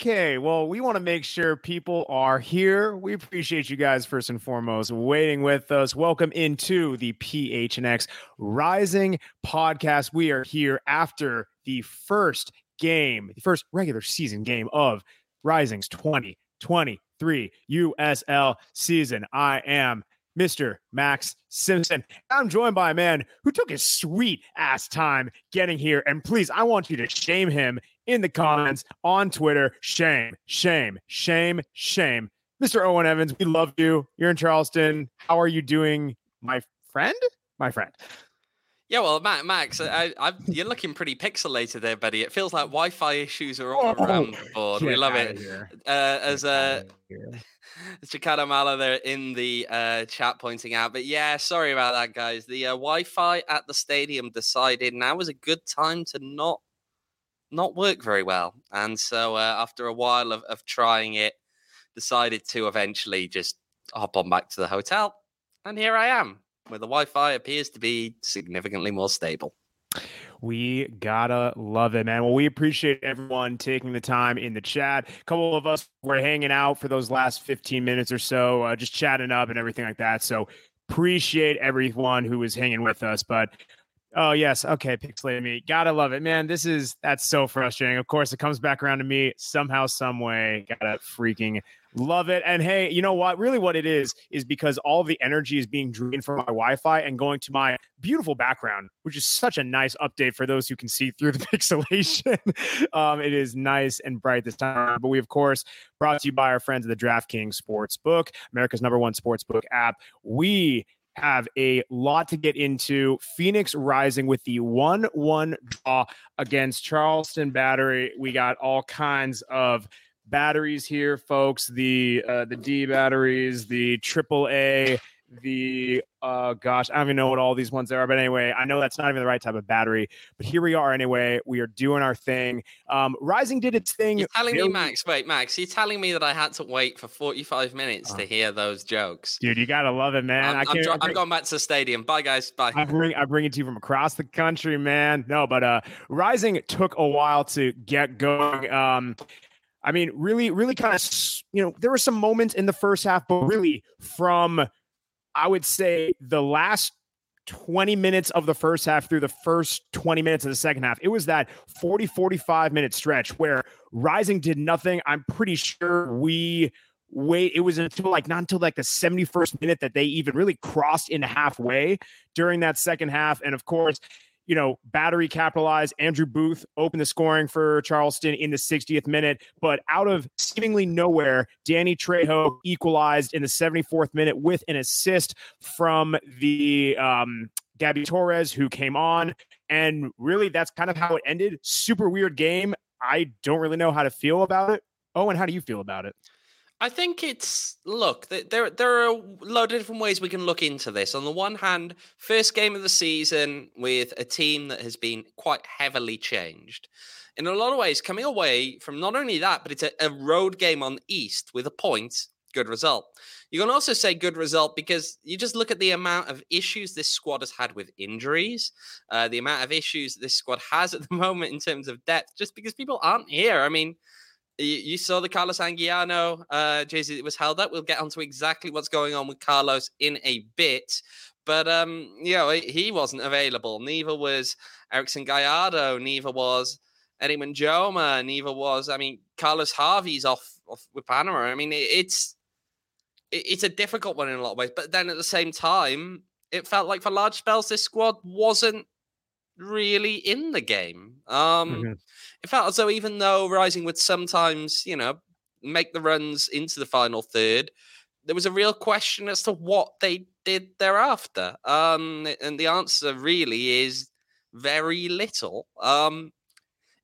Okay. Well, we want to make sure people are here. We appreciate you guys first and foremost waiting with us. Welcome into the PHNX Rising podcast. We are here after the first game, the first regular season game of Rising's 2023 USL season. I am Mr. Max Simpson. I'm joined by a man who took his sweet ass time getting here. And please, I want you to shame him in the comments on Twitter. Shame, shame, shame, shame. Mr. Owain Evans, we love you. You're in Charleston. How are you doing, my friend? My friend. Yeah, well, Max, I, I, you're looking pretty pixelated there, buddy. It feels like Wi-Fi issues are all oh, around the board. We love it. Uh, as a Chicano Malo there in the uh, chat pointing out. But yeah, sorry about that, guys. The uh, Wi-Fi at the stadium decided now was a good time to not not work very well, and so uh, after a while of, of trying it, decided to eventually just hop on back to the hotel, and here I am, where the Wi-Fi appears to be significantly more stable. We gotta love it, man. Well, we appreciate everyone taking the time in the chat. A couple of us were hanging out for those last 15 minutes or so, uh, just chatting up and everything like that. So appreciate everyone who was hanging with us. But oh yes, okay, pixelated me. Gotta love it, man. This is that's so frustrating. Of course, it comes back around to me somehow, some way. Gotta freaking Love it. And hey, you know what? Really, what it is is because all the energy is being drained from my Wi Fi and going to my beautiful background, which is such a nice update for those who can see through the pixelation. um, it is nice and bright this time. around. But we, of course, brought to you by our friends at the DraftKings Sportsbook, America's number one sportsbook app. We have a lot to get into. Phoenix rising with the 1 1 draw against Charleston Battery. We got all kinds of batteries here, folks. The uh, the D batteries, the triple A, the uh gosh, I don't even know what all these ones are, but anyway, I know that's not even the right type of battery. But here we are anyway. We are doing our thing. Um, Rising did its thing. You're telling me, Max. Wait, Max. You're telling me that I had to wait for 45 minutes to hear those jokes, dude. You gotta love it, man. I'm, I can't, I'm, I'm going back to the stadium. Bye, guys. Bye. I bring I bring it to you from across the country, man. No, but uh, Rising took a while to get going. Um, I mean, really, really kind of, you know, there were some moments in the first half, but really from, I would say, the last 20 minutes of the first half through the first 20 minutes of the second half. It was that 40, 45 minute stretch where Rising did nothing. I'm pretty sure we wait. It was until like not until like the 71st minute that they even really crossed into halfway during that second half. And of course, you know, battery capitalized. Andrew Booth opened the scoring for Charleston in the 60th minute, but out of seemingly nowhere, Danny Trejo equalized in the 74th minute with an assist from the um, Gabby Torres, who came on. And really, that's kind of how it ended. Super weird game. I don't really know how to feel about it. And how do you feel about it? I think it's look there. There are a load of different ways we can look into this. On the one hand, first game of the season with a team that has been quite heavily changed. In a lot of ways, coming away from not only that, but it's a, a road game on East with a point. Good result. You can also say good result because you just look at the amount of issues this squad has had with injuries, uh, the amount of issues this squad has at the moment in terms of depth, just because people aren't here. I mean, you, saw the Carlos Anguiano uh, jersey that was held up. We'll get onto exactly what's going on with Carlos in a bit. But um, you know, he wasn't available. Neither was Erickson Gallardo. Neither was Eddie Joma. Neither was, I mean, Carlos Harvey's off, off with Panama. I mean, it's it's a difficult one in a lot of ways. But then at the same time, it felt like for large spells, this squad wasn't really in the game. Um, mm-hmm. It felt as though even though Rising would sometimes, you know, make the runs into the final third, there was a real question as to what they did thereafter. Um, and the answer really is very little. Um,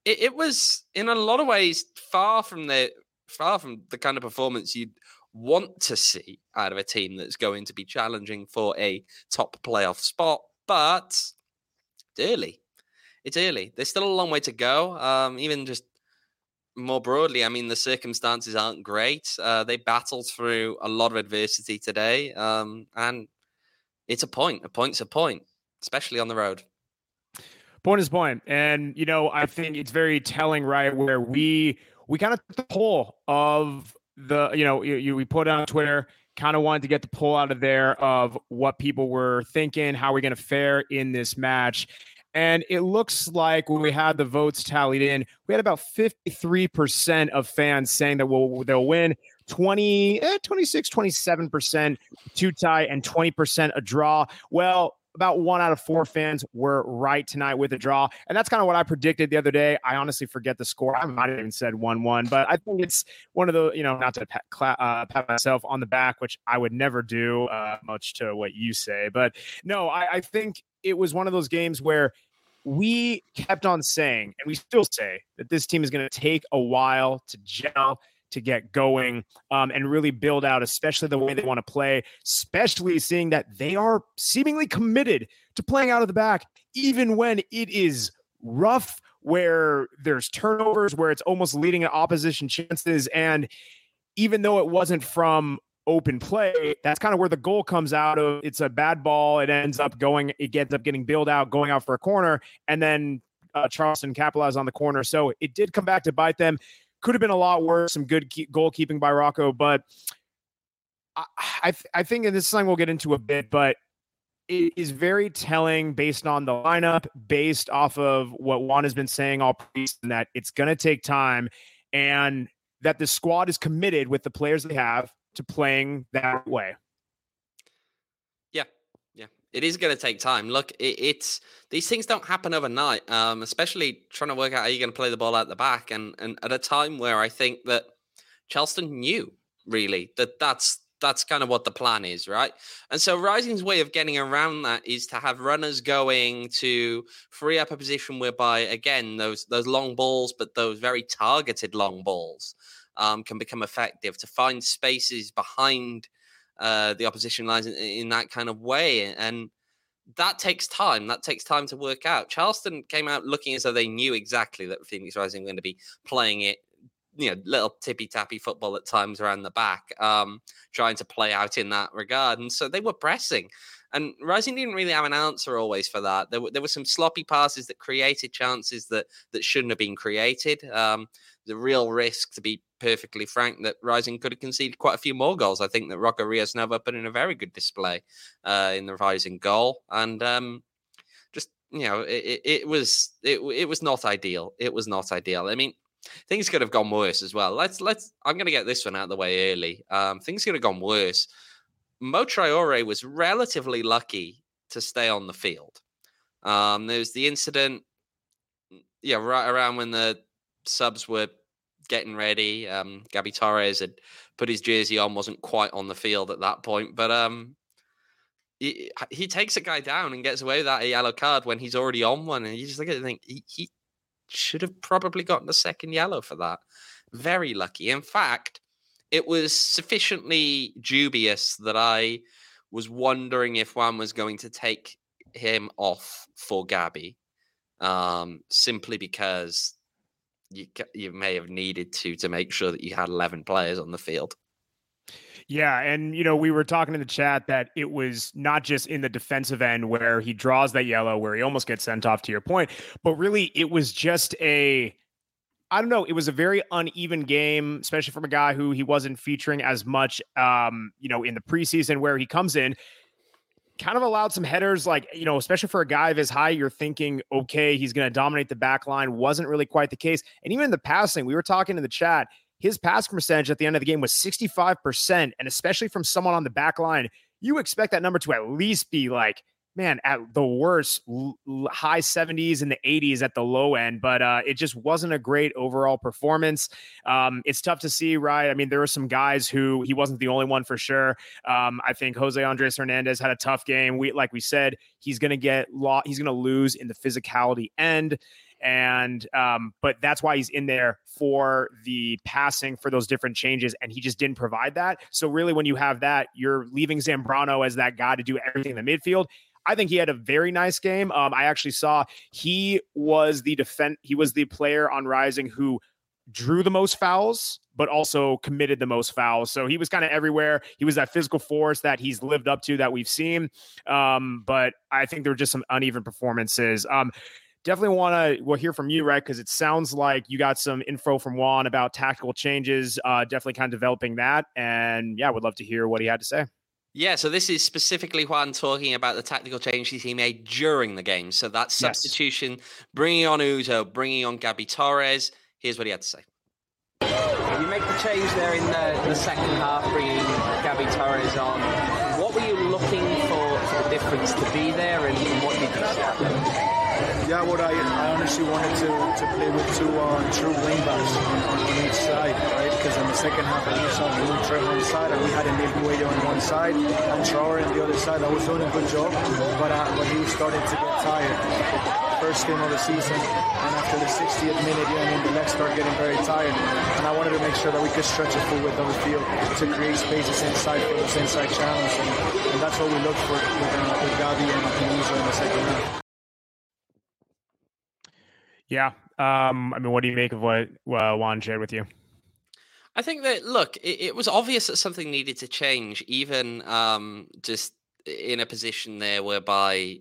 it, it was in a lot of ways far from the far from the kind of performance you'd want to see out of a team that's going to be challenging for a top playoff spot. But early. It's early. There's still a long way to go. Um, even just more broadly, I mean, the circumstances aren't great. Uh, they battled through a lot of adversity today, um, and it's a point. A point's a point, especially on the road. Point is point, and you know I think it's very telling, right? Where we we kind of took the poll of the you know you, you we put on Twitter kind of wanted to get the pull out of there of what people were thinking, how we're going to fare in this match. And it looks like when we had the votes tallied in, we had about 53% of fans saying that we'll, they'll win. 20, eh, 26, 27% two tie and 20% a draw. Well, about one out of four fans were right tonight with a draw. And that's kind of what I predicted the other day. I honestly forget the score. I might have even said 1 1, but I think it's one of the, you know, not to pat, uh, pat myself on the back, which I would never do, uh, much to what you say. But no, I, I think it was one of those games where we kept on saying, and we still say, that this team is going to take a while to gel to get going um, and really build out, especially the way they want to play, especially seeing that they are seemingly committed to playing out of the back, even when it is rough, where there's turnovers, where it's almost leading at opposition chances. And even though it wasn't from open play, that's kind of where the goal comes out of. It's a bad ball. It ends up going, it gets up getting built out, going out for a corner, and then uh, Charleston capitalized on the corner. So it did come back to bite them. Could have been a lot worse. Some good keep, goalkeeping by Rocco, but I I, th- I think in this thing we'll get into a bit, but it is very telling based on the lineup, based off of what Juan has been saying all preseason that it's going to take time, and that the squad is committed with the players they have to playing that way it is going to take time. Look, it, it's these things don't happen overnight. Um, especially trying to work out how you're going to play the ball out the back, and and at a time where I think that Charleston knew really that that's that's kind of what the plan is, right? And so Rising's way of getting around that is to have runners going to free up a position whereby again those those long balls, but those very targeted long balls um, can become effective to find spaces behind uh, the opposition lines in, in, that kind of way. And that takes time. That takes time to work out. Charleston came out looking as though they knew exactly that Phoenix Rising were going to be playing it, you know, little tippy tappy football at times around the back, um, trying to play out in that regard. And so they were pressing. And Rising didn't really have an answer always for that. There were, there were some sloppy passes that created chances that that shouldn't have been created. Um, the real risk, to be perfectly frank, that Rising could have conceded quite a few more goals. I think that Rocco Rios Novo put in a very good display uh, in the Rising goal, and um, just you know, it, it was it, it was not ideal. It was not ideal. I mean, things could have gone worse as well. Let's let's. I'm going to get this one out of the way early. Um, things could have gone worse. Mo Traore was relatively lucky to stay on the field. Um, there was the incident, yeah, right around when the subs were getting ready. Um, Gabby Torres had put his jersey on, wasn't quite on the field at that point, but um, he, he takes a guy down and gets away with that yellow card when he's already on one, and you just look at it and think he, he should have probably gotten a second yellow for that. Very lucky. In fact, it was sufficiently dubious that I was wondering if one was going to take him off for Gabby, um, simply because you you may have needed to to make sure that you had 11 players on the field. Yeah, and you know, we were talking in the chat that it was not just in the defensive end where he draws that yellow where he almost gets sent off to your point, but really it was just a I don't know, it was a very uneven game, especially from a guy who he wasn't featuring as much um, you know, in the preseason where he comes in kind of allowed some headers, like, you know, especially for a guy of his height, you're thinking, okay, he's going to dominate the back line. Wasn't really quite the case. And even in the passing, we were talking in the chat, his pass percentage at the end of the game was 65%. And especially from someone on the back line, you expect that number to at least be like man, at the worst, l- high 70s and the 80s at the low end, but uh, it just wasn't a great overall performance. Um, it's tough to see, right? I mean, there were some guys who he wasn't the only one for sure. Um, I think Jose Andres Hernandez had a tough game. We, like we said, he's going to get law, he's going to lose in the physicality end. And um, but that's why he's in there for the passing for those different changes, and he just didn't provide that. So really, when you have that, you're leaving Zambrano as that guy to do everything in the midfield. I think he had a very nice game. Um, I actually saw he was the defense. he was the player on Rising who drew the most fouls, but also committed the most fouls. So he was kind of everywhere. He was that physical force that he's lived up to that we've seen. Um, but I think there were just some uneven performances. Um, definitely want to we'll hear from you, right? Because it sounds like you got some info from Juan about tactical changes. Uh, definitely kind of developing that, and yeah, would love to hear what he had to say. Yeah, so this is specifically Juan talking about the tactical changes he made during the game. So that substitution, yes. bringing on Uzo, bringing on Gabby Torres. Here's what he had to say. You make the change there in the, the second half, bringing Gabby Torres on. What were you looking for, for the difference to be there, and, and what did you see? Yeah, what I, I honestly wanted to, to play with two uh, true wingbacks on, on each side, right? Because in the second half, we saw Lutre on one side, and we had Emil Cuello on one side, and Traore on the other side. I was doing a good job, but, uh, he starting to get tired. First game of the season, and after the 60th minute, you I mean, the legs start getting very tired. And I wanted to make sure that we could stretch a full width of the field to create spaces inside for those inside channels, and, and that's what we looked for with, uh, with Gavi and, and in the second half. Yeah. Um, I mean, what do you make of what uh, Juan shared with you? I think that look, it, it, was obvious that something needed to change, even um, just in a position there whereby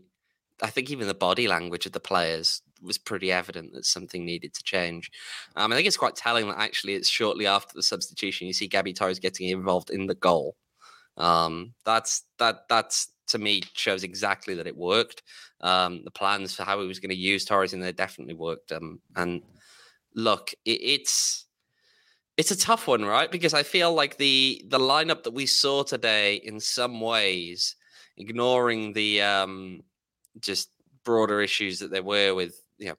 I think even the body language of the players was pretty evident that something needed to change. Um, I think it's quite telling that actually it's shortly after the substitution you see Gabby Torres getting involved in the goal. Um, that's that that's to me shows exactly that it worked. Um, the plans for how he was going to use Torres in there definitely worked. Um, and look, it, it's it's a tough one, right? Because I feel like the the lineup that we saw today, in some ways, ignoring the um, just broader issues that there were with you know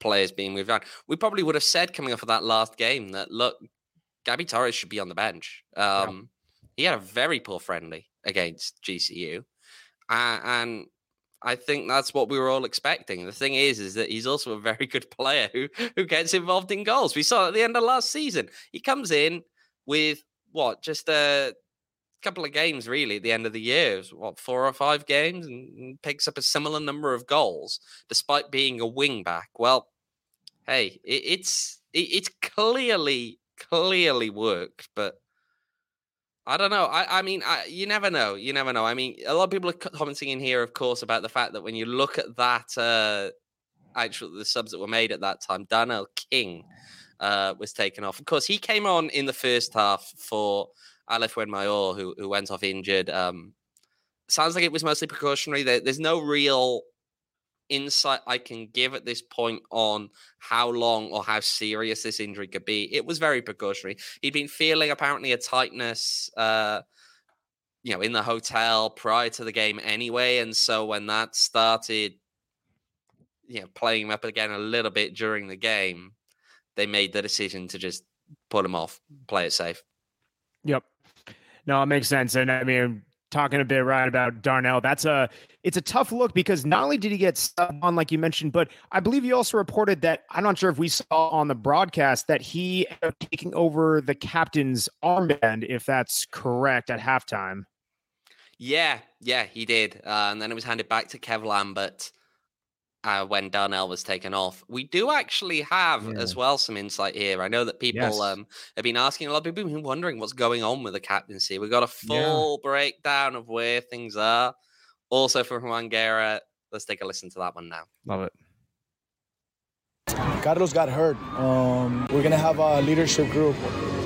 players being moved on, we probably would have said coming off of that last game that look, Gabby Torres should be on the bench. Um, yeah. He had a very poor friendly against GCU. Uh, and I think that's what we were all expecting. The thing is, is that he's also a very good player who who gets involved in goals. We saw at the end of last season. He comes in with what just a couple of games really at the end of the year, what four or five games, and picks up a similar number of goals despite being a wing back. Well, hey, it, it's it, it's clearly clearly worked, but I don't know. I, I mean, I, you never know. You never know. I mean, a lot of people are commenting in here, of course, about the fact that when you look at that, uh, actually, the subs that were made at that time, Darnell King uh, was taken off. Of course, he came on in the first half for Aleph Wenmayor, who, who went off injured. Um, sounds like it was mostly precautionary. There, there's no real insight I can give at this point on how long or how serious this injury could be. It was very precautionary. He'd been feeling apparently a tightness, uh, you know, in the hotel prior to the game anyway, and so when that started, you know, playing him up again a little bit during the game, they made the decision to just pull him off, play it safe. Yep. No, it makes sense. And I mean, talking a bit right about Darnell. That's a it's a tough look because not only did he get stuck on like you mentioned, but I believe you also reported that I'm not sure if we saw on the broadcast that he ended up taking over the captain's armband, if that's correct, at halftime. Yeah, yeah, he did, uh, and then it was handed back to Kev Lambert uh, when Darnell was taken off. We do actually have yeah. as well some insight here. I know that people yes. um, have been asking a lot of people have been wondering what's going on with the captaincy. We've got a full yeah. breakdown of where things are. Also from Juan Guerra. Let's take a listen to that one now. Love it. Carlos got hurt. Um, we're gonna have a leadership group.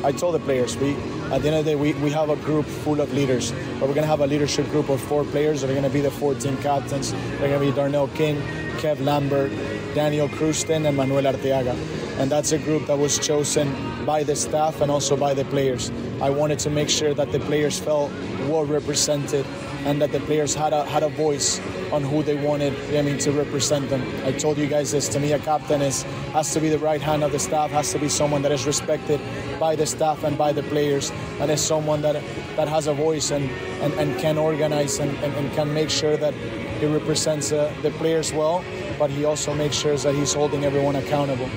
I told the players we at the end of the day we, we have a group full of leaders, but we're gonna have a leadership group of four players that are gonna be the four team captains. They're gonna be Darnell King, Kev Lambert, Daniel Krusten, and Manuel Arteaga. And that's a group that was chosen by the staff and also by the players. I wanted to make sure that the players felt well represented and that the players had a had a voice on who they wanted I mean to represent them. I told you guys this to me a captain is has to be the right hand of the staff, has to be someone that is respected by the staff and by the players, and is someone that that has a voice and, and, and can organize and, and, and can make sure that he represents uh, the players well, but he also makes sure that he's holding everyone accountable.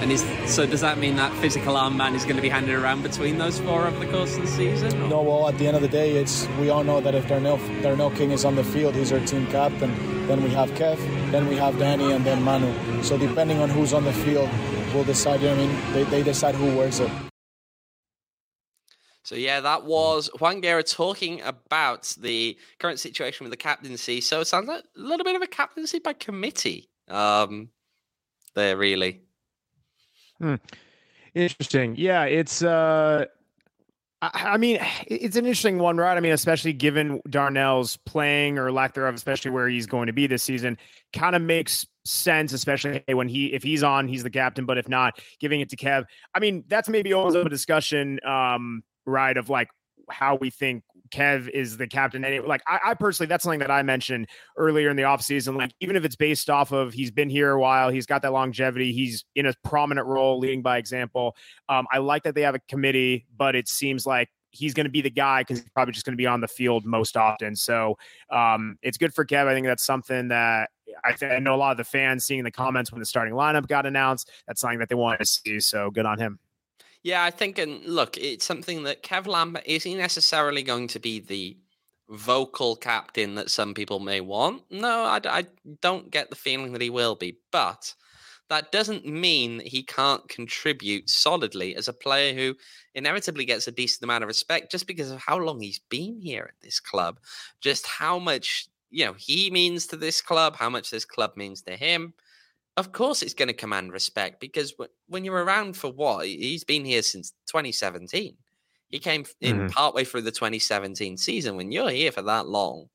And is, so does that mean that physical armband is going to be handed around between those four over the course of the season? Or? No, well, at the end of the day, it's we all know that if Darnell, Darnell King is on the field, he's our team captain. Then we have Kev, then we have Danny, and then Manu. So depending on who's on the field, we'll decide. I mean, they, they decide who wears it. So yeah, that was Juan Guerra talking about the current situation with the captaincy. So it sounds like a little bit of a captaincy by committee Um, there really. Hmm. Interesting. Yeah, it's uh I, mean, it's an interesting one, right? I mean, especially given Darnell's playing or lack thereof, especially where he's going to be this season, kind of makes sense, especially when he if he's on, he's the captain, but if not, giving it to Kev. I mean, that's maybe always a discussion, um, right? Of like how we think Kev is the captain. And it, like I, I, personally, that's something that I mentioned earlier in the offseason. Like, even if it's based off of he's been here a while, he's got that longevity, he's in a prominent role, leading by example. Um, I like that they have a committee, but it seems like he's going to be the guy because he's probably just going to be on the field most often. So um, it's good for Kev. I think that's something that I, th- I know a lot of the fans seeing the comments when the starting lineup got announced. That's something that they wanted to see. So good on him. Yeah, I think, and look, it's something that Kev Lambert is he necessarily going to be the vocal captain that some people may want? No, I, I don't get the feeling that he will be, but that doesn't mean that he can't contribute solidly as a player who inevitably gets a decent amount of respect just because of how long he's been here at this club, just how much you know he means to this club, how much this club means to him of course it's going to command respect because when you're around for what he's been here since 2017 he came in mm-hmm. partway through the 2017 season when you're here for that long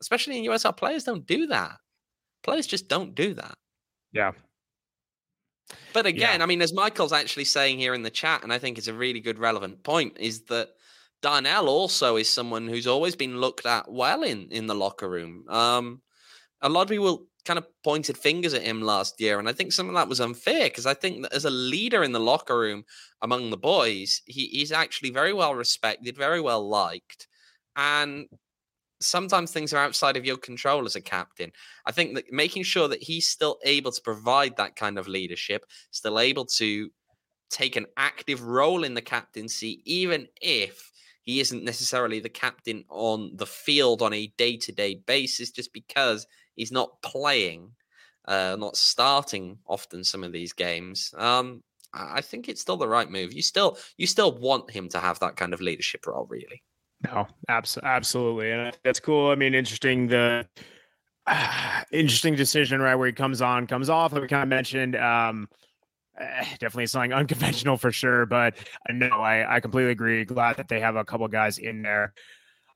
especially in usl players don't do that. Players just don't do that. Yeah. But again yeah. i mean as michael's actually saying here in the chat and i think it's a really good relevant point is that darnell also is someone who's always been looked at well in in the locker room. Um a lot of people kind of pointed fingers at him last year. And I think some of that was unfair because I think that as a leader in the locker room among the boys, he, he's actually very well respected, very well liked. And sometimes things are outside of your control as a captain. I think that making sure that he's still able to provide that kind of leadership, still able to take an active role in the captaincy, even if he isn't necessarily the captain on the field on a day to day basis, just because he's not playing, uh, not starting often some of these games. Um, I think it's still the right move. You still you still want him to have that kind of leadership role, really. No, abs- absolutely, and that's cool. I mean, interesting the uh, interesting decision right where he comes on, comes off. Like we kind of mentioned. Um, uh, definitely something unconventional for sure, but no, I, I completely agree. Glad that they have a couple guys in there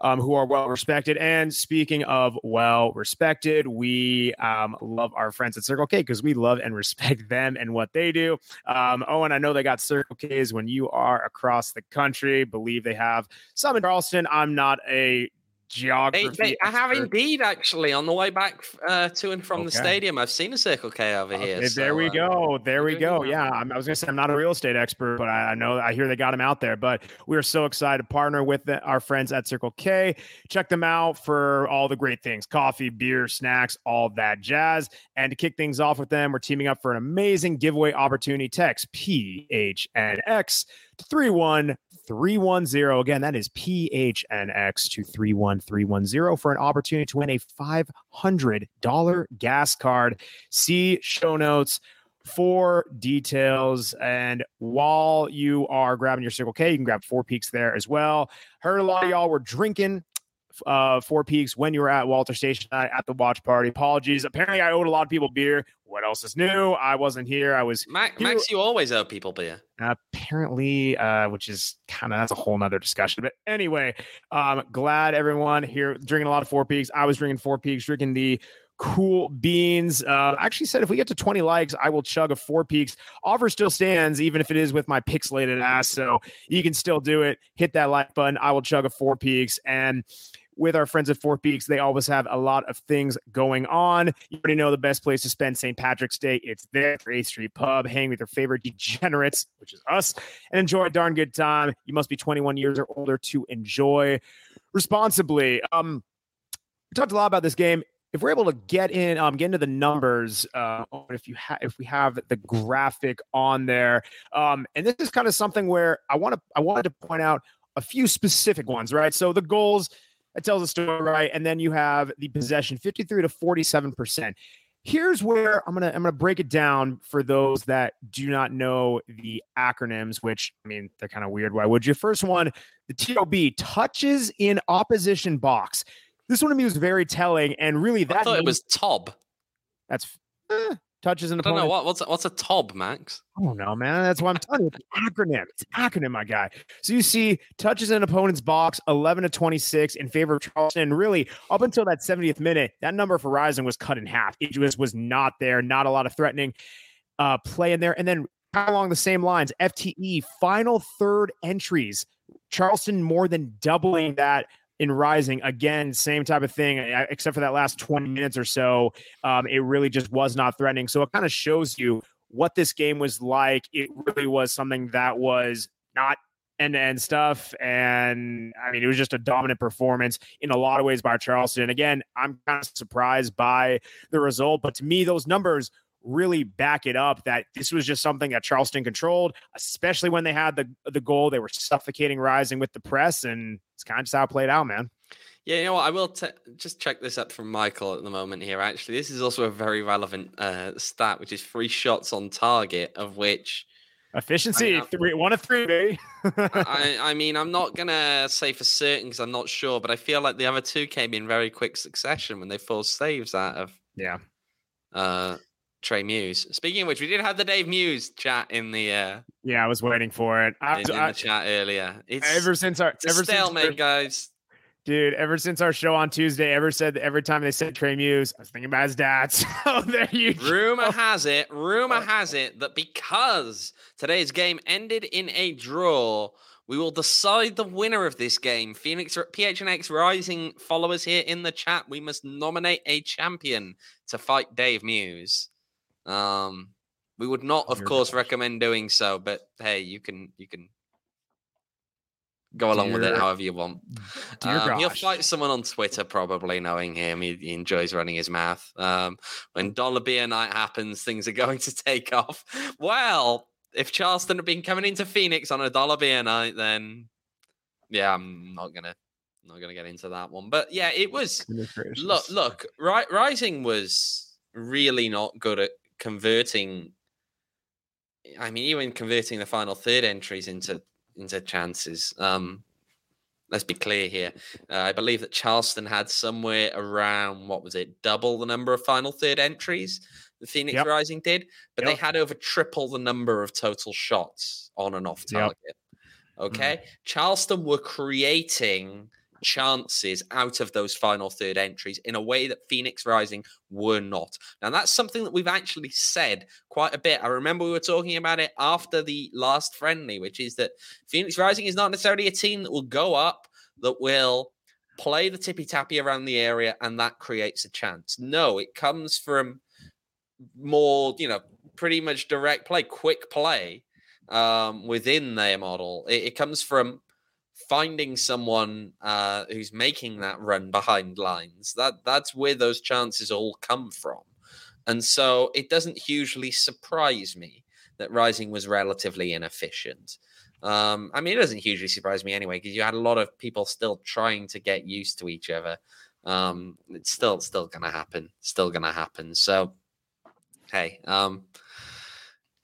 um, who are well respected. And speaking of well respected, we um, love our friends at Circle K because we love and respect them and what they do. Um, Owain, I know they got Circle K's when you are across the country. Believe they have some in Charleston. I'm not a geography. They, they, I have indeed actually on the way back uh, to and from okay. the stadium. I've seen a Circle K over okay, here. So, there we uh, go. There we go. Yeah, i was gonna say I'm not a real estate expert, but I, I, know I hear they got them out there. But we are so excited to partner with the, our friends at Circle K. Check them out for all the great things: coffee, beer, snacks, all that jazz. And to kick things off with them, we're teaming up for an amazing giveaway opportunity. Text PHNX to three one 310. Again, that is PHNX to 31310 for an opportunity to win a $500 gas card. See show notes for details. And while you are grabbing your Circle K, you can grab Four Peaks there as well. Heard a lot of y'all were drinking uh, Four Peaks when you were at Walter Station at the watch party. Apologies. Apparently, I owed a lot of people beer. What else is new? I wasn't here. I was Max. Here. Max you always owe people beer. Apparently, uh, which is kind of that's a whole nother discussion. But anyway, um, glad everyone here drinking a lot of Four Peaks. I was drinking Four Peaks, drinking the cool beans. Uh, actually said if we get to 20 likes, I will chug a Four Peaks. Offer still stands, even if it is with my pixelated ass. So you can still do it. Hit that like button. I will chug a Four Peaks. And with our friends at Four Peaks. They always have a lot of things going on. You already know the best place to spend St. Patrick's Day. It's there for 8th Street Pub. Hang with your favorite degenerates, which is us, and enjoy a darn good time. You must be 21 years or older to enjoy responsibly. Um, we talked a lot about this game if we're able to get in um get into the numbers uh if you have if we have the graphic on there um and this is kind of something where i want to i wanted to point out a few specific ones right so the goals that tells a story, right? And then you have the possession 53 to 47%. Here's where I'm gonna I'm gonna break it down for those that do not know the acronyms, which I mean they're kind of weird. Why would you? First one, the TOB touches in opposition box. This one to me was very telling, and really that I thought means, it was TOB. That's Eh, touches an I don't opponent. know what what's a, what's a tob, Max. Oh no, man. That's what I'm telling you. It's an acronym. It's an acronym, my guy. So you see touches an opponent's box 11 to 26 in favor of Charleston. And really, up until that 70th minute, that number for Rising was cut in half. It just was not there. Not a lot of threatening uh, play in there. And then along the same lines, FTE final third entries. Charleston more than doubling that in Rising. Again, same type of thing, except for that last 20 minutes or so. Um, it really just was not threatening. So it kind of shows you what this game was like. It really was something that was not end to end stuff. And I mean, it was just a dominant performance in a lot of ways by Charleston. And again, I'm kind of surprised by the result, but to me, those numbers really back it up that this was just something that Charleston controlled, especially when they had the the goal. They were suffocating Rising with the press, and it's kind of just how it played out, man. Yeah, you know what? I will just check this up from Michael at the moment here. Actually, this is also a very relevant uh, stat, which is three shots on target, of which Efficiency, I- three, one of three, baby. I, I mean, I'm not gonna say for certain because I'm not sure, but I feel like the other two came in very quick succession when they forced saves out of yeah. uh, Trey Muse. Speaking of which, we did have the Dave Muse chat in the uh, Yeah, I was waiting for it. I, in, in the chat earlier. It's, ever since our ever stalemate, our- guys. dude, ever since our show on Tuesday, ever said every time they said Trey Muse, I was thinking about his dad. So there you go. Rumor has it, rumor has it that because today's game ended in a draw, we will decide the winner of this game. Phoenix PHNX Rising followers here in the chat, we must nominate a champion to fight Dave Muse. Um, we would not, of Dear course, gosh. recommend doing so, but hey, you can you can go along with it however you want. Dear Um, he'll fight someone on Twitter, probably knowing him. He, he enjoys running his mouth. Um, when Dollar Beer Night happens, things are going to take off. Well, if Charleston had been coming into Phoenix on a Dollar Beer Night, then yeah, I'm not gonna not gonna get into that one. But yeah, it was look look. Ri- Rising was really not good at converting. I mean, even converting the final third entries into into chances. Um, let's be clear here. Uh, I believe that Charleston had somewhere around what was it, double the number of final third entries the Phoenix Yep. Rising did, but they had over triple the number of total shots on and off Yep. target. Okay, Charleston were creating chances out of those final third entries in a way that Phoenix Rising were not. Now, that's something that we've actually said quite a bit. I remember we were talking about it after the last friendly, which is that Phoenix Rising is not necessarily a team that will go up, that will play the tippy tappy around the area, and that creates a chance. No, it comes from more, you know, pretty much direct play, quick play um, within their model. It, it comes from finding someone uh, who's making that run behind lines. That that's where those chances all come from, and so it doesn't hugely surprise me that Rising was relatively inefficient. Um, I mean, it doesn't hugely surprise me anyway because you had a lot of people still trying to get used to each other. Um, it's still still gonna happen. Still gonna happen. So, hey, um,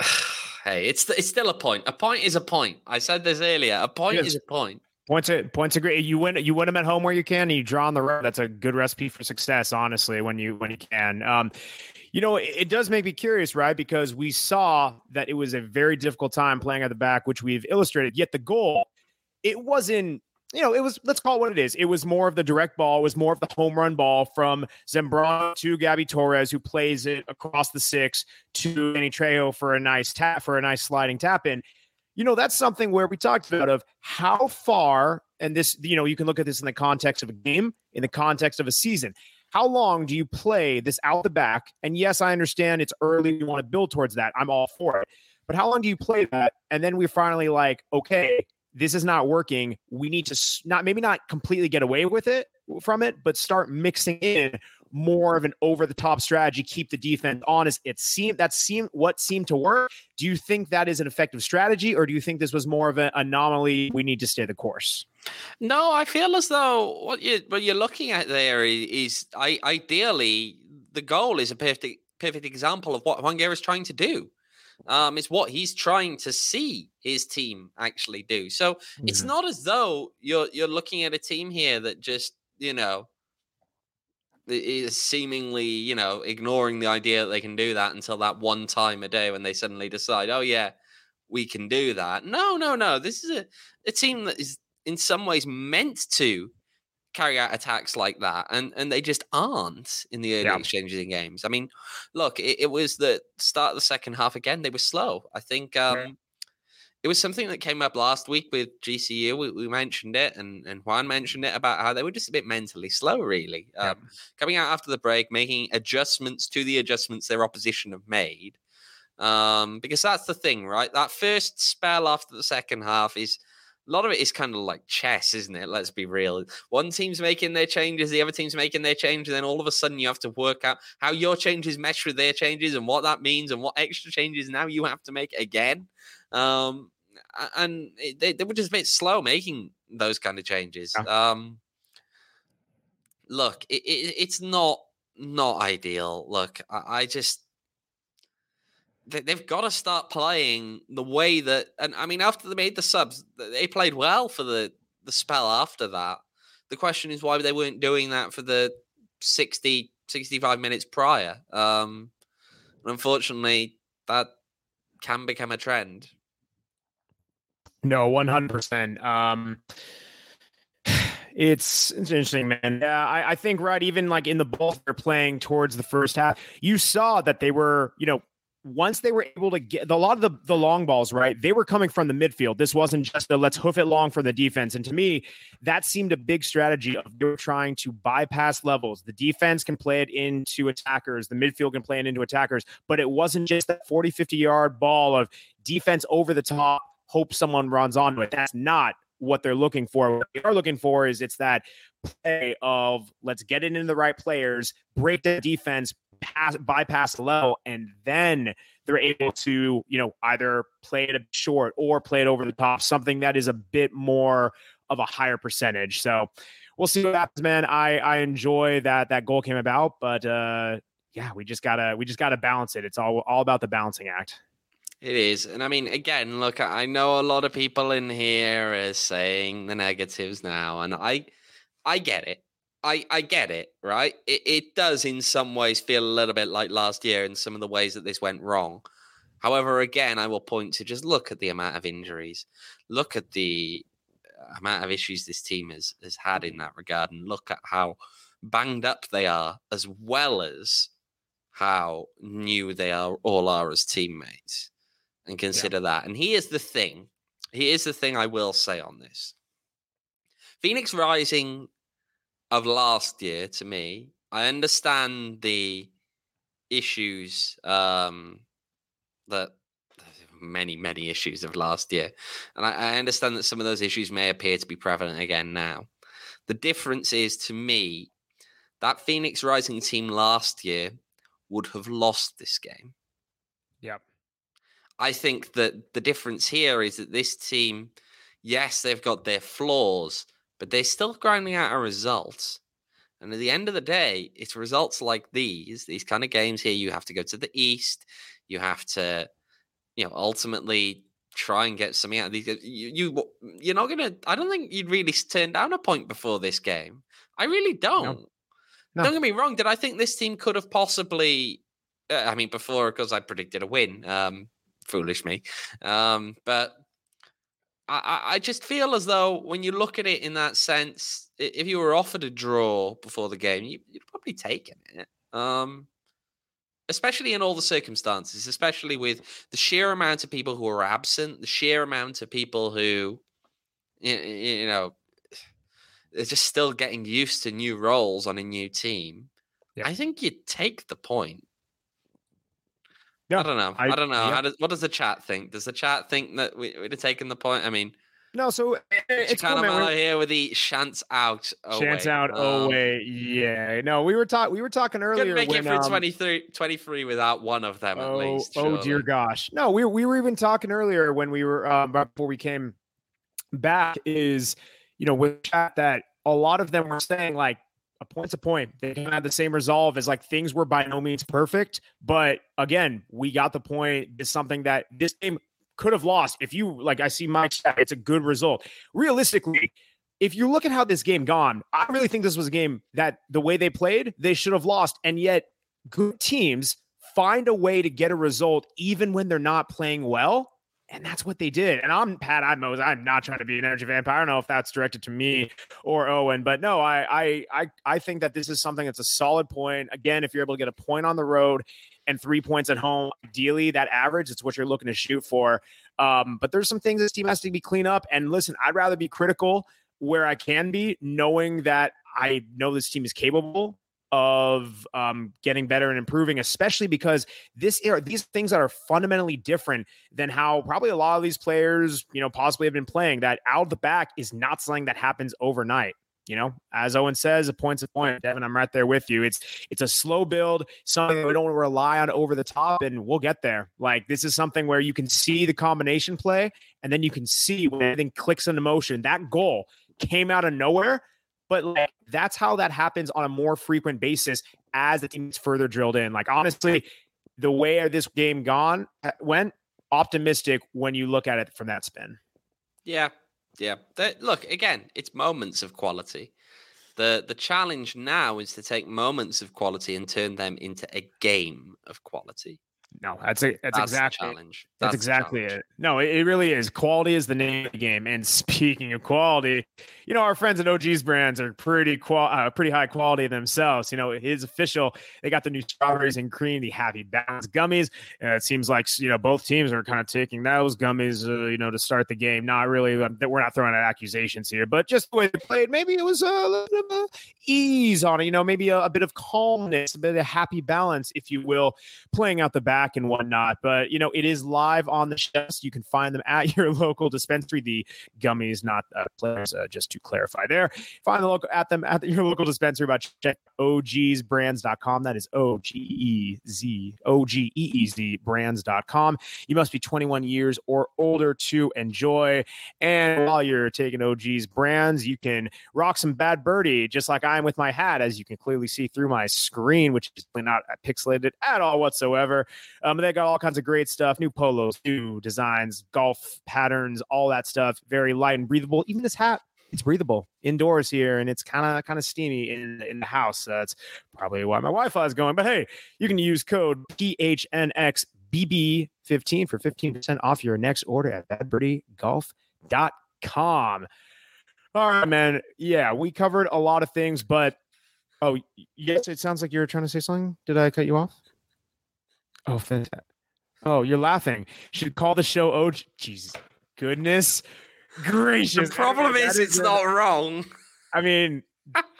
hey, it's it's still a point. A point is a point. I said this earlier. A point Yes. is a point. Points are points are great. You win you win them at home where you can, and you draw on the road. That's a good recipe for success, honestly. When you when you can, um, you know, it, it does make me curious, right? Because we saw that it was a very difficult time playing at the back, which we've illustrated. Yet the goal, it wasn't. You know, it was. Let's call it what it is. It was more of the direct ball. It was more of the home run ball from Zambrano to Gabby Torres, who plays it across the six to Danny Trejo for a nice tap for a nice sliding tap in you know that's something where we talked about of how far and this you know you can look at this in the context of a game in the context of a season. How long do you play this out the back? And yes i understand it's early you want to build towards that i'm all for it. But how long do you play that? And then we're finally like okay this is not working. We need to not maybe not completely get away with it from it but start mixing in more of an over the top strategy keep the defense honest it seemed that seemed what seemed to work do you think that is an effective strategy, or do you think this was more of an anomaly? We need to stay the course. No, I feel as though what you what you're looking at there is, I, ideally the goal is a perfect perfect example of what Juan Guerra is trying to do. Um, it's what he's trying to see his team actually do. So it's Mhm. not as though you're you're looking at a team here that just you know is seemingly, you know, ignoring the idea that they can do that until that one time a day when they suddenly decide, oh yeah, we can do that. No, no, no. This is a, a team that is in some ways meant to carry out attacks like that, and and they just aren't in the early yeah. exchanges in games. I mean, look, it, it, was the start of the second half again. They were slow. I think um. It was something that came up last week with GCU. We, we, mentioned it, and and Juan mentioned it about how they were just a bit mentally slow, really, yeah. um, coming out after the break, making adjustments to the adjustments their opposition have made. Um, because that's the thing, right? That first spell after the second half is a lot of it is kind of like chess, isn't it? Let's be real. One team's making their changes, the other team's making their changes, and then all of a sudden you have to work out how your changes mesh with their changes and what that means and what extra changes now you have to make again. Um, and they, they were just a bit slow making those kind of changes. Yeah. Um, look, it, it, it's not not ideal. Look, I, I just they've got to start playing the way that and i mean after they made the subs they played well for the the spell after that the question is why they weren't doing that for the 60 65 minutes prior um unfortunately that can become a trend no 100% um it's, it's interesting, man. Yeah, I, I, think right, even like in the ball they're playing towards the first half, you saw that they were, you know, once they were able to get a lot of the, the long balls, right? They were coming from the midfield. This wasn't just a let's hoof it long for the defense. And to me, that seemed a big strategy of they were trying to bypass levels. The defense can play it into attackers, the midfield can play it into attackers, but it wasn't just that 40, 50 yard ball of defense over the top, hope someone runs onto it. That's not what they're looking for. What they are looking for is it's that play of let's get it into the right players, break the defense, pass, bypass low, and then they're able to, you know, either play it short or play it over the top, something that is a bit more of a higher percentage. So we'll see what happens, man. I I enjoy that that goal came about, but uh yeah, we just gotta we just gotta balance it. It's all all about the balancing act. It is. And I mean, again, look, I know a lot of people in here are saying the negatives now, and I I get it. I, I get it, right? It, it does in some ways feel a little bit like last year in some of the ways that this went wrong. However, again, I will point to just look at the amount of injuries, look at the uh, amount of issues this team has, has had in that regard, and look at how banged up they are, as well as how new they are all are as teammates, and consider yeah. that. And here's the thing here's the thing I will say on this Phoenix Rising of last year to me. I understand the issues um, that many many issues of last year, and I, I understand that some of those issues may appear to be prevalent again now. The difference is to me that Phoenix Rising team last year would have lost this game. Yep. I think that the difference here is that this team, yes, they've got their flaws, but they're still grinding out a result. And at the end of the day, it's results like these, these kind of games here. You have to go to the East. You have to, you know, ultimately try and get something out of these. You, you you're not gonna. I don't think you'd really turn down a point before this game. I really don't. No. No. Don't get me wrong. Did I think this team could have possibly? Uh, I mean, before because I predicted a win. Um, foolish me. Um, but I, I just feel as though when you look at it in that sense, if you were offered a draw before the game, you, would probably take it. Um, especially in all the circumstances, especially with the sheer amount of people who are absent, the sheer amount of people who, you know, they're just still getting used to new roles on a new team. Yeah. I think you'd take the point. Yeah, I don't know. I, I don't know. Yeah. Does, what does the chat think? Does the chat think that we, would have taken the point? I mean, no. So eh, eh, it's kind cool, of here with the chance out. Chance out. Oh wait, yeah. No, we were talking. We were talking earlier. Make when, it for um, 23, 23 without one of them oh, at least. Surely. Oh dear gosh. No, we we were even talking earlier when we were um, before we came back. Is you know with chat that a lot of them were saying like a point's a point. They can have the same resolve as like things were by no means perfect. But again, we got the point. It's something that this game could have lost. If you like, I see Mike, it's a good result. Realistically, if you look at how this game gone, I really think this was a game that the way they played, they should have lost. And yet, good teams find a way to get a result even when they're not playing well. And that's what they did. And I'm Pat. I'm not trying to be an energy vampire. I don't know if that's directed to me or Owain, but no, I I I I think that this is something that's a solid point. Again, if you're able to get a point on the road and three points at home, ideally that average, it's what you're looking to shoot for. Um, but there's some things this team has to be clean up. And listen, I'd rather be critical where I can be, knowing that I know this team is capable of um, getting better and improving, especially because this era, these things that are fundamentally different than how probably a lot of these players, you know, possibly have been playing. That out of the back is not something that happens overnight. You know, as Owain says, a point's a point. Devin, I'm right there with you. It's it's a slow build, something that we don't rely on over the top, and we'll get there. Like this is something where you can see the combination play, and then you can see when everything clicks into motion. That goal came out of nowhere, but like that's how that happens on a more frequent basis as the team's further drilled in. Like honestly, the way this game gone uh, went, optimistic when you look at it from that spin. Yeah, yeah. Look again. It's moments of quality. the The challenge now is to take moments of quality and turn them into a game of quality. No, that's a, that's, That's the exactly challenge. That's, That's exactly challenge. it. No, it, it really is. Quality is the name of the game. And speaking of quality, you know, our friends at OGeez brands are pretty qual- uh, pretty high quality themselves. You know, his official, they got the new strawberries and cream, the happy balance gummies. It seems like, you know, both teams are kind of taking those gummies, uh, you know, to start the game. Not really, um, that we're not throwing out accusations here, but just the way they played, maybe it was a little bit of ease on it, you know, maybe a, a bit of calmness, a bit of happy balance, if you will, playing out the back and whatnot. But you know, it is live on the shelves. You can find them at your local dispensary. The gummies, not uh, players, uh, just to clarify there. Find the local at them at your local dispensary by check ogeezbrands.com. That is O G E Z O G E E Z brands.com. You must be 21 years or older to enjoy. And while you're taking OGeez brands, you can rock some bad birdie, just like I am with my hat, as you can clearly see through my screen, which is not pixelated at all whatsoever. Um, they got all kinds of great stuff, new polos, new designs, golf patterns, all that stuff. Very light and breathable. Even this hat, it's breathable indoors here, and it's kind of kind of steamy in in the house. Uh, that's probably why my Wi-Fi is going. But hey, you can use code PHNX. BB15 for 15% off your next order at badbirdiegolf.com. All right, man. Yeah, we covered a lot of things, but oh, yes, it sounds like you're trying to say something. Did I cut you off? Oh, fantastic. Oh, you're laughing. Should call the show Oh, Jesus. Goodness gracious. The problem That is, it's a- not wrong. I mean,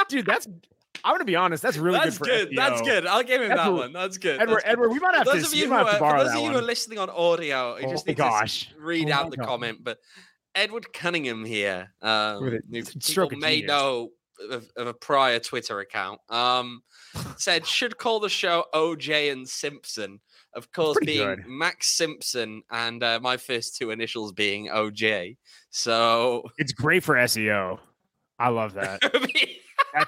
dude, that's I'm gonna be honest, that's really That's good good. for That's good. I'll give him That's that a- one. That's good. Edward, That's good. Edward, we might have For to, those of you who are, to for those of you who are listening on audio, you Oh just my need gosh. to read Oh out the God. comment. But Edward Cunningham here, um, With a people stroke may genius. know of, of a prior Twitter account, um, said should call the show OJ and Simpson. Of course, pretty being good. Max Simpson and uh, my first two initials being OJ. So It's great for SEO. I love that. Mean,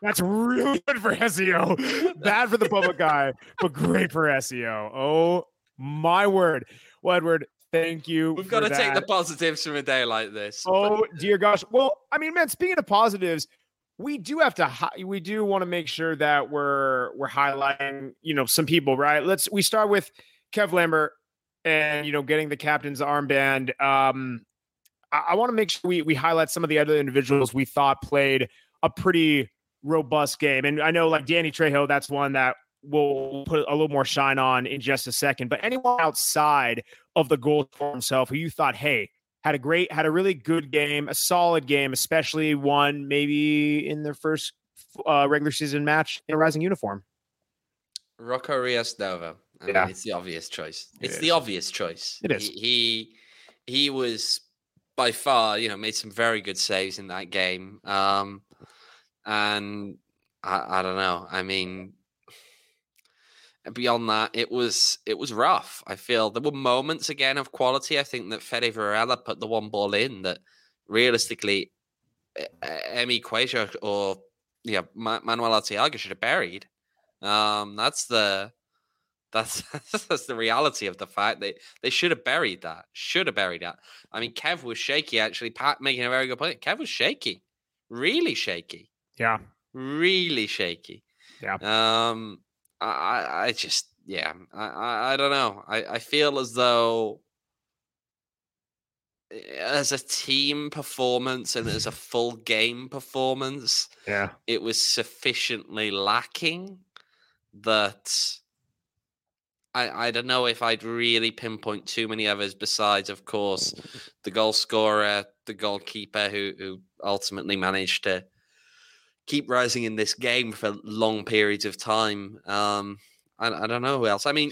That's really good for SEO. Bad for the public eye, but great for SEO. Oh my word. Well, Edward, thank you. we've got to take the positives from a day like this. Oh dear gosh. Well, I mean, man, speaking of positives, we do have to hi- we do want to make sure that we're we're highlighting, you know, some people, right? Let's we start with Kev Lambert and you know getting the captain's armband. Um I, I want to make sure we we highlight some of the other individuals we thought played a pretty robust game. And I know like Danny Trejo, that's one that we'll put a little more shine on in just a second. But anyone outside of the goal for himself who you thought, hey, had a great, had a really good game, a solid game, especially one maybe in their first uh, regular season match in a rising uniform. Rocco Rios Novo. I mean, Yeah. it's the obvious choice. It's is. the obvious choice. It is. He, he he was by far, you know, made some very good saves in that game. Um, and I, I don't know. I mean, beyond that, it was it was rough. I feel there were moments again of quality. I think that Fede Varela put the one ball in that realistically, Emi Cuello or yeah, Ma- Manuel Arteaga should have buried. Um, that's the That's that's the reality of the fact that they should have buried that. Should have buried that. I mean, Kev was shaky actually. Pat making a very good point. Kev was shaky, really shaky. Yeah, really shaky. Yeah. Um, I I just yeah I I, I don't know. I I feel as though as a team performance and as a full game performance, yeah, it was sufficiently lacking that I, I don't know if I'd really pinpoint too many others besides, of course, the goal scorer, the goalkeeper who who ultimately managed to keep rising in this game for long periods of time. Um, I, I don't know who else. I mean,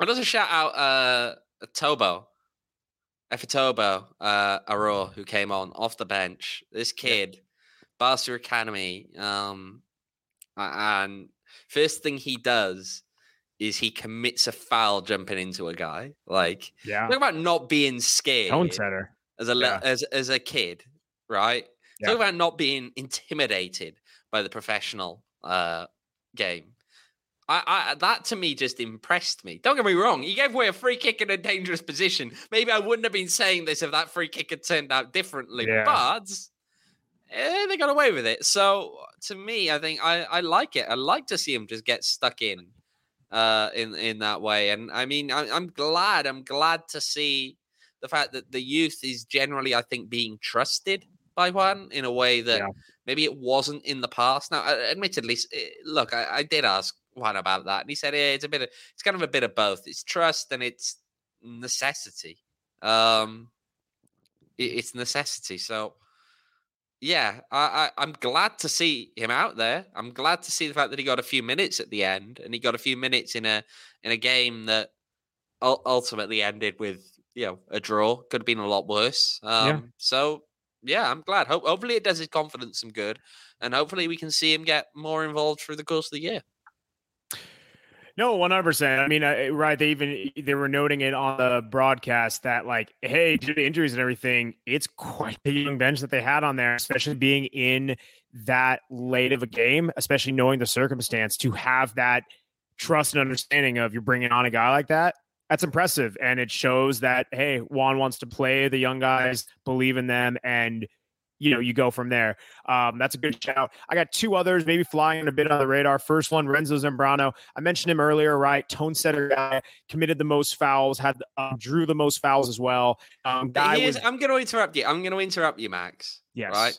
I'll just shout out uh, Tobo, Efetobo uh, Aro, who came on off the bench. This kid, Barca Academy, um, and first thing he does is he commits a foul jumping into a guy. Like, yeah. Talk about not being scared. Tone setter. As a yeah. as as a kid, right? Yeah. Talk about not being intimidated by the professional uh, game. I, I, that to me just impressed me. Don't get me wrong. He gave away a free kick in a dangerous position. Maybe I wouldn't have been saying this if that free kick had turned out differently. Yeah. But eh, they got away with it. So to me, I think I, I like it. I like to see him just get stuck in uh, in in that way. And I mean, I, I'm glad. I'm glad to see the fact that the youth is generally, I think, being trusted by Juan in a way that yeah. maybe it wasn't in the past. Now, admittedly, eh, look, I, I did ask Juan about that, and he said yeah, it's a bit of, it's kind of a bit of both. It's trust and it's necessity. Um, it, it's necessity. So yeah, I, I, am glad to see him out there. I'm glad to see the fact that he got a few minutes at the end, and he got a few minutes in a in a game that ultimately ended with you know a draw. Could have been a lot worse. Um, yeah. So yeah, I'm glad. Ho- hopefully, it does his confidence some good, and hopefully, we can see him get more involved through the course of the year. No, one hundred percent. I mean, uh, right? They even they were noting it on the broadcast that like, hey, due to injuries and everything, it's quite the young bench that they had on there, especially being in that late of a game, especially knowing the circumstance to have that trust and understanding of you're bringing on a guy like that. That's impressive, and it shows that hey, Juan wants to play the young guys, believe in them, and you know, you go from there. Um, that's a good shout. I got two others, maybe flying a bit on the radar. First one, Renzo Zambrano. I mentioned him earlier, right? Tone setter guy, committed the most fouls, had um, drew the most fouls as well. Um, guy was, I'm going to interrupt you. I'm going to interrupt you, Max. Yes. Right.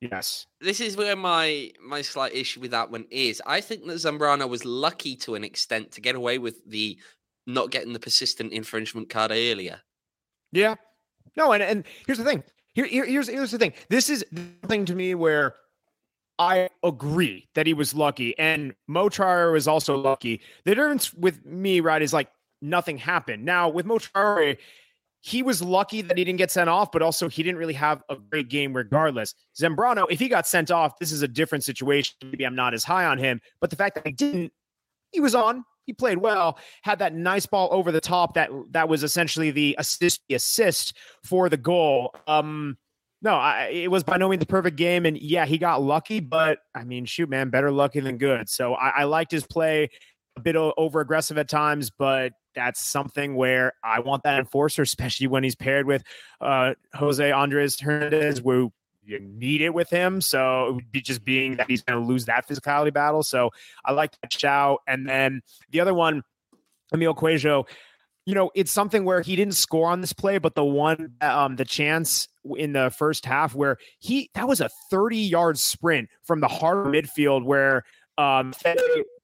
Yes. This is where my my slight issue with that one is. I think that Zambrano was lucky to an extent to get away with the not getting the persistent infringement card earlier. Yeah. No, and, and here's the thing. Here, here, here's here's the thing. This is the thing to me where I agree that he was lucky, and Mo Traore was also lucky. The difference with me, right, is like nothing happened. Now with Mo Traore, he was lucky that he didn't get sent off, but also he didn't really have a great game regardless. Zambrano, if he got sent off, this is a different situation. Maybe I'm not as high on him, but the fact that he didn't, he was on he played well, had that nice ball over the top that that was essentially the assist the assist for the goal. Um no, I, it was by no means the perfect game, and yeah, he got lucky, but I mean, shoot, man, better lucky than good. So I, I liked his play, a bit over aggressive at times, but that's something where I want that enforcer, especially when he's paired with uh, Jose Andres Hernandez, who you need it with him. So it would be just being that he's going to lose that physicality battle. So I like that shout. And then the other one, Emil Cuello, you know, it's something where he didn't score on this play, but the one, um, the chance in the first half where he, that was a 30 yard sprint from the of midfield where um,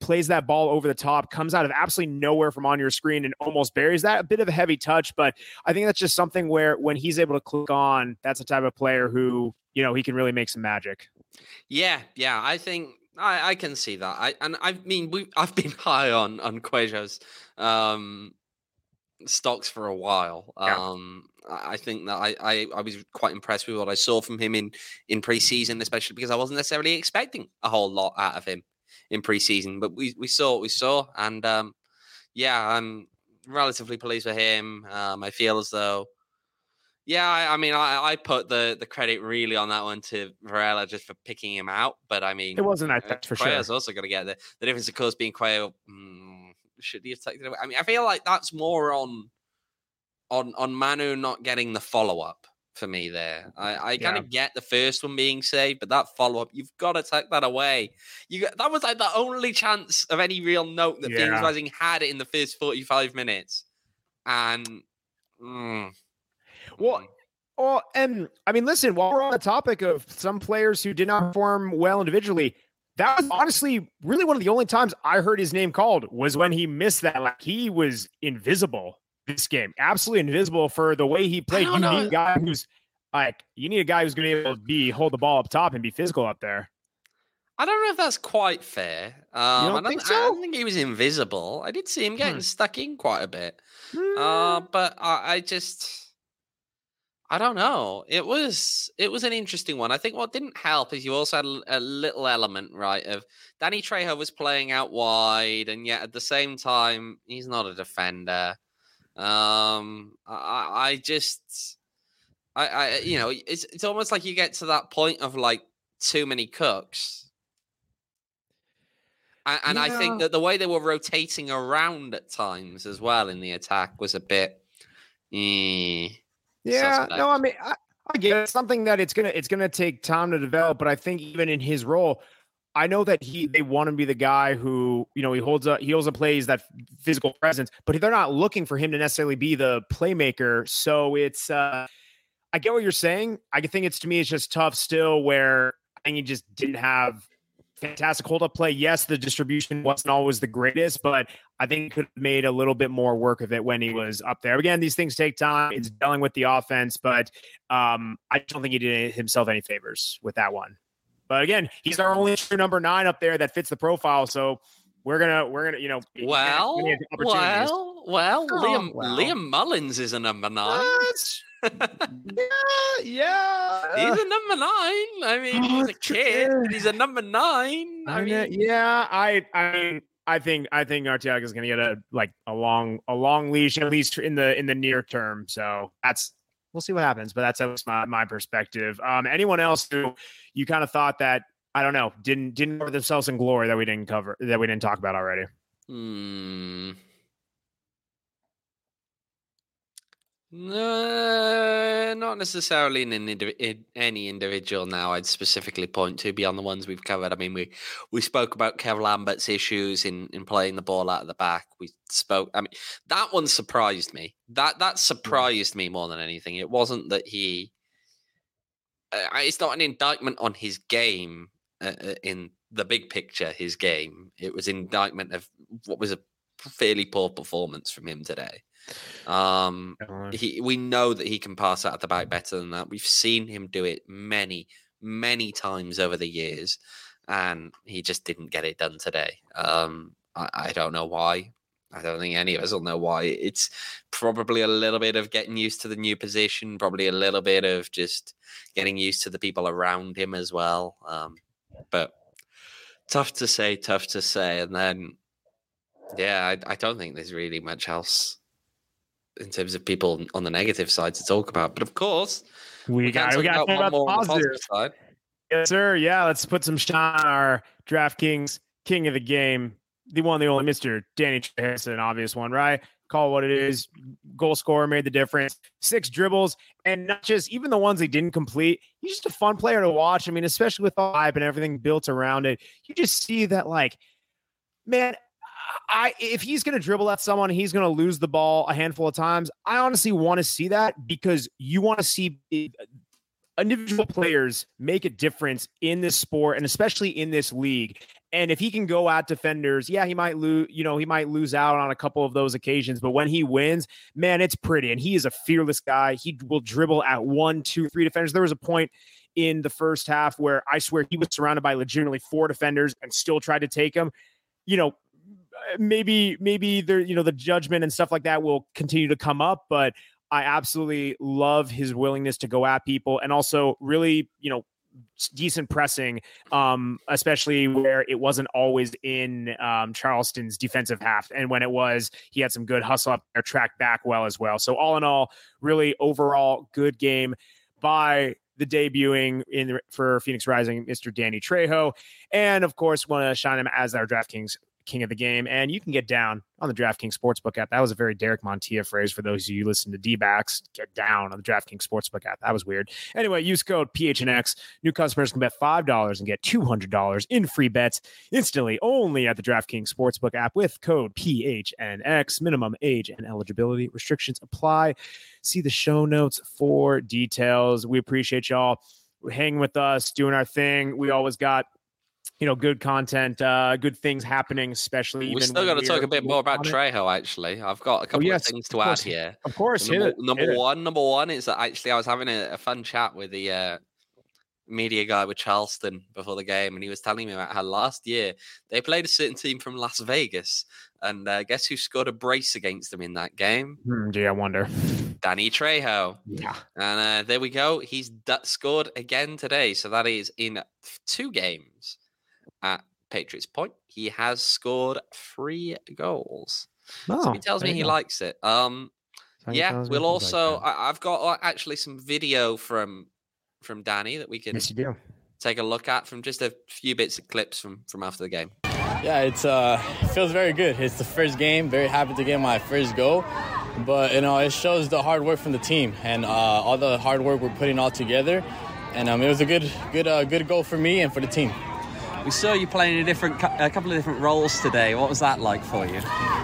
plays that ball over the top, comes out of absolutely nowhere from on your screen and almost buries that. A bit of a heavy touch, but I think that's just something where when he's able to click on, that's the type of player who you know he can really make some magic. Yeah, yeah, I think I, I can see that. I and I mean we I've been high on on Cuello's um stocks for a while. Yeah. Um I think that I, I I was quite impressed with what I saw from him in in preseason, especially because I wasn't necessarily expecting a whole lot out of him in preseason. But we we saw what we saw, and um yeah, I'm relatively pleased with him. Um, I feel as though yeah, I, I mean, I, I, put the, the credit really on that one to Varela just for picking him out. But I mean, it wasn't that uh, for sure. also going to get the, the difference, of course, being Cuello mm, should he have taken it away? I mean, I feel like that's more on on on Manu not getting the follow up for me there. I, I kind of get the first one being saved, but that follow up, you've got to take that away. You got, that was like the only chance of any real note that yeah. Rising had in the first forty five minutes, and mm, well. Well, and I mean, listen, while we're on the topic of some players who did not perform well individually, that was honestly really one of the only times I heard his name called was when he missed that. Like he was invisible this game, absolutely invisible for the way he played. You know. need a guy who's like you need a guy who's going to be able to be hold the ball up top and be physical up there. I don't know if that's quite fair. Um, you don't I, don't, so? I don't think he was invisible. I did see him getting hmm. stuck in quite a bit, hmm. uh, but I, I just. I don't know. It was it was an interesting one. I think what didn't help is you also had a, little element, right, of Danny Trejo was playing out wide, and yet at the same time he's not a defender. Um, I, I just, I, I, you know, it's it's almost like you get to that point of like too many cooks, and, and yeah. I think that the way they were rotating around at times as well in the attack was a bit. Eh, yeah, suspect. no, I mean, I, I get it. something that it's gonna it's gonna take time to develop, but I think even in his role, I know that he they want him to be the guy who you know he holds a he also plays that physical presence, but they're not looking for him to necessarily be the playmaker. So it's uh I get what you're saying. I think it's to me it's just tough still where I think he just didn't have fantastic hold up play. Yes, the distribution wasn't always the greatest, but I think he could have made a little bit more work of it when he was up there. Again, these things take time. It's dealing with the offense, but um, I don't think he did himself any favors with that one. But again, he's our only true number nine up there that fits the profile. So we're gonna we're gonna you know well well well oh, Liam well. Liam Mullins is a number nine. yeah, yeah. He's a number nine. I mean, oh, he's a kid, but he's a number nine. I, I mean, yeah, I, I mean, I think, I think Arteaga is going to get a like a long, a long leash at least in the in the near term. So that's we'll see what happens. But that's, that's my my perspective. Um, anyone else who you kind of thought that I don't know didn't didn't cover themselves in glory that we didn't cover that we didn't talk about already. Hmm. No, not necessarily in, in, any individual. Now, I'd specifically point to beyond the ones we've covered. I mean, we we spoke about Kev Lambert's issues in in playing the ball out of the back. We spoke. I mean, that one surprised me. That that surprised me more than anything. It wasn't that he. Uh, it's not an indictment on his game uh, uh in the big picture. His game. It was indictment of what was a fairly poor performance from him today. Um, he, we know that he can pass out of the back better than that. We've seen him do it many, many times over the years, and he just didn't get it done today. Um, I, I don't know why. I don't think any of us will know why. It's probably a little bit of getting used to the new position, probably a little bit of just getting used to the people around him as well. Um, but tough to say, tough to say. And then, yeah, I, I don't think there's really much else in terms of people on the negative side to talk about. But of course, we, we got we got one more positive. positive side. Yes, sir. Yeah, let's put some shine on our DraftKings king of the game, the one, the only Mister Danny Harrison, obvious one, right? Call what it is. Goal scorer made the difference. Six dribbles, and not just even the ones he didn't complete. He's just a fun player to watch. I mean, especially with the hype and everything built around it, you just see that like, man, I if he's going to dribble at someone, he's going to lose the ball a handful of times. I honestly want to see that because you want to see uh, individual players make a difference in this sport and especially in this league. And if he can go at defenders, yeah, he might lose, you know, he might lose out on a couple of those occasions, but when he wins, man, it's pretty. And he is a fearless guy. He will dribble at one, two, three defenders. There was a point in the first half where I swear he was surrounded by legitimately four defenders and still tried to take him. You know, maybe maybe there you know the judgment and stuff like that will continue to come up but i absolutely love his willingness to go at people and also really you know decent pressing um especially where it wasn't always in um charleston's defensive half and when it was he had some good hustle up there track back well as well so all in all really overall good game by the debuting in for Phoenix Rising, Mr. Danny Trejo, and of course, want to shine him as our DraftKings king of the game. And you can get down on the DraftKings Sportsbook app. That was a very Derek Montilla phrase for those of you listen to D backs. Get down on the DraftKings Sportsbook app. That was weird. Anyway, use code PHNX. New customers can bet $5 and get $200 in free bets instantly only at the DraftKings Sportsbook app with code PHNX. Minimum age and eligibility restrictions apply. See the show notes for details. We appreciate y'all hanging with us, doing our thing. We always got you know, good content, uh, good things happening, especially. We still got to talk a bit more about Trejo. Actually, I've got a oh, couple oh, yes, of things to add here. Of course, so number, number one, number one is that actually I was having a, a fun chat with the uh, media guy with Charleston before the game, and he was telling me about how last year they played a certain team from Las Vegas, and uh, guess who scored a brace against them in that game? Hmm, gee, I wonder. Danny Trejo. Yeah. And uh, there we go. He's d- scored again today. So that is in two games at Patriots Point. He has scored three goals. Oh, so he tells me he go. likes it. Um, yeah, we'll also. Like I, have got uh, actually some video from from Danny that we can yes, do. take a look at from just a few bits of clips from from after the game. Yeah, it's uh, it feels very good. It's the first game. Very happy to get my first goal. But you know, it shows the hard work from the team and uh, all the hard work we're putting all together. And um, it was a good, good, uh, good goal for me and for the team. We saw you playing a different, a couple of different roles today. What was that like for you?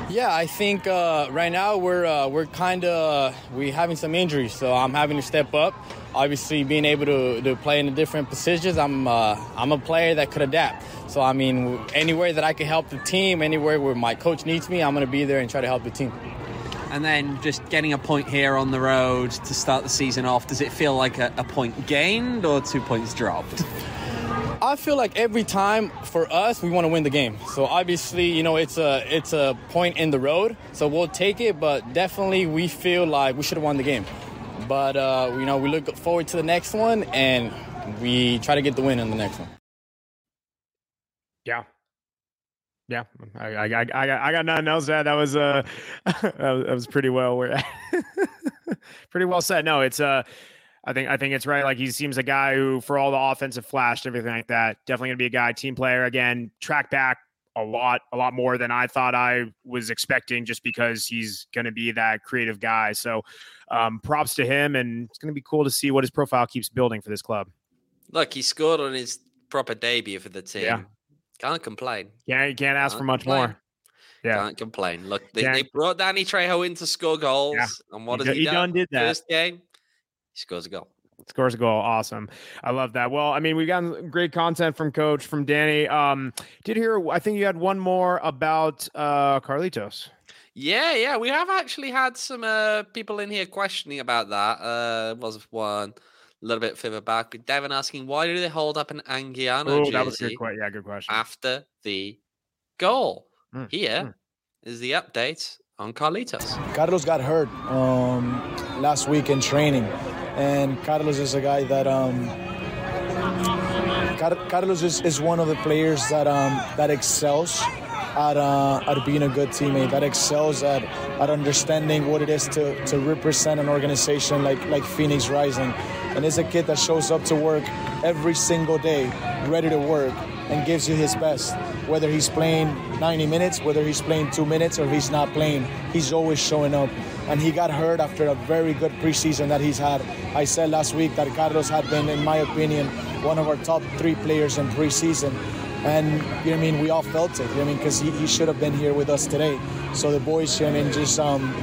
Yeah, I think uh, right now we're uh, we're kind of we having some injuries, so I'm having to step up. Obviously, being able to, to play in the different positions, I'm uh, I'm a player that could adapt. So I mean, anywhere that I can help the team, anywhere where my coach needs me, I'm going to be there and try to help the team and then just getting a point here on the road to start the season off, does it feel like a, a point gained or two points dropped? I feel like every time for us, we want to win the game. So obviously, you know, it's a it's a point in the road. So we'll take it, but definitely we feel like we should have won the game. But uh, you know, we look forward to the next one, and we try to get the win in the next one. Yeah, yeah, I, I, I, I got nothing else to add. That was uh, that was, pretty well, pretty well said. No, it's uh, I think I think it's right. Like he seems a guy who, for all the offensive flash, everything like that, definitely gonna be a guy, team player. Again, track back a lot, a lot more than I thought I was expecting, just because he's gonna be that creative guy. So, um, props to him, and it's gonna be cool to see what his profile keeps building for this club. Look, he scored on his proper debut for the team. Yeah. Can't complain. Yeah, you can't ask can't for much complain. more. Yeah, can't complain. Look, they, they brought Danny Trejo in to score goals, yeah. and what he has he, he done? did that first game. He scores a goal. Scores a goal. Awesome. I love that. Well, I mean, we've got great content from Coach, from Danny. Um, did hear? I think you had one more about uh Carlitos. Yeah, yeah, we have actually had some uh, people in here questioning about that. Uh, was one a little bit further back with Devin asking why do they hold up an Anguiano oh, jersey that was good. Yeah, good question. After the goal, mm. here mm. is the update on Carlitos. Carlos got hurt um, last week in training, and Carlos is a guy that. Um, Carlos is, is one of the players that um, that excels at, uh, at being a good teammate, that excels at, at understanding what it is to, to represent an organization like, like Phoenix Rising and is a kid that shows up to work every single day, ready to work, and gives you his best. Whether he's playing 90 minutes, whether he's playing two minutes, or he's not playing, he's always showing up. And he got hurt after a very good preseason that he's had. I said last week that Carlos had been, in my opinion, one of our top three players in preseason. And you know what I mean, we all felt it. You know I mean, because he, he should have been here with us today. So the boys, you know I mean, just um,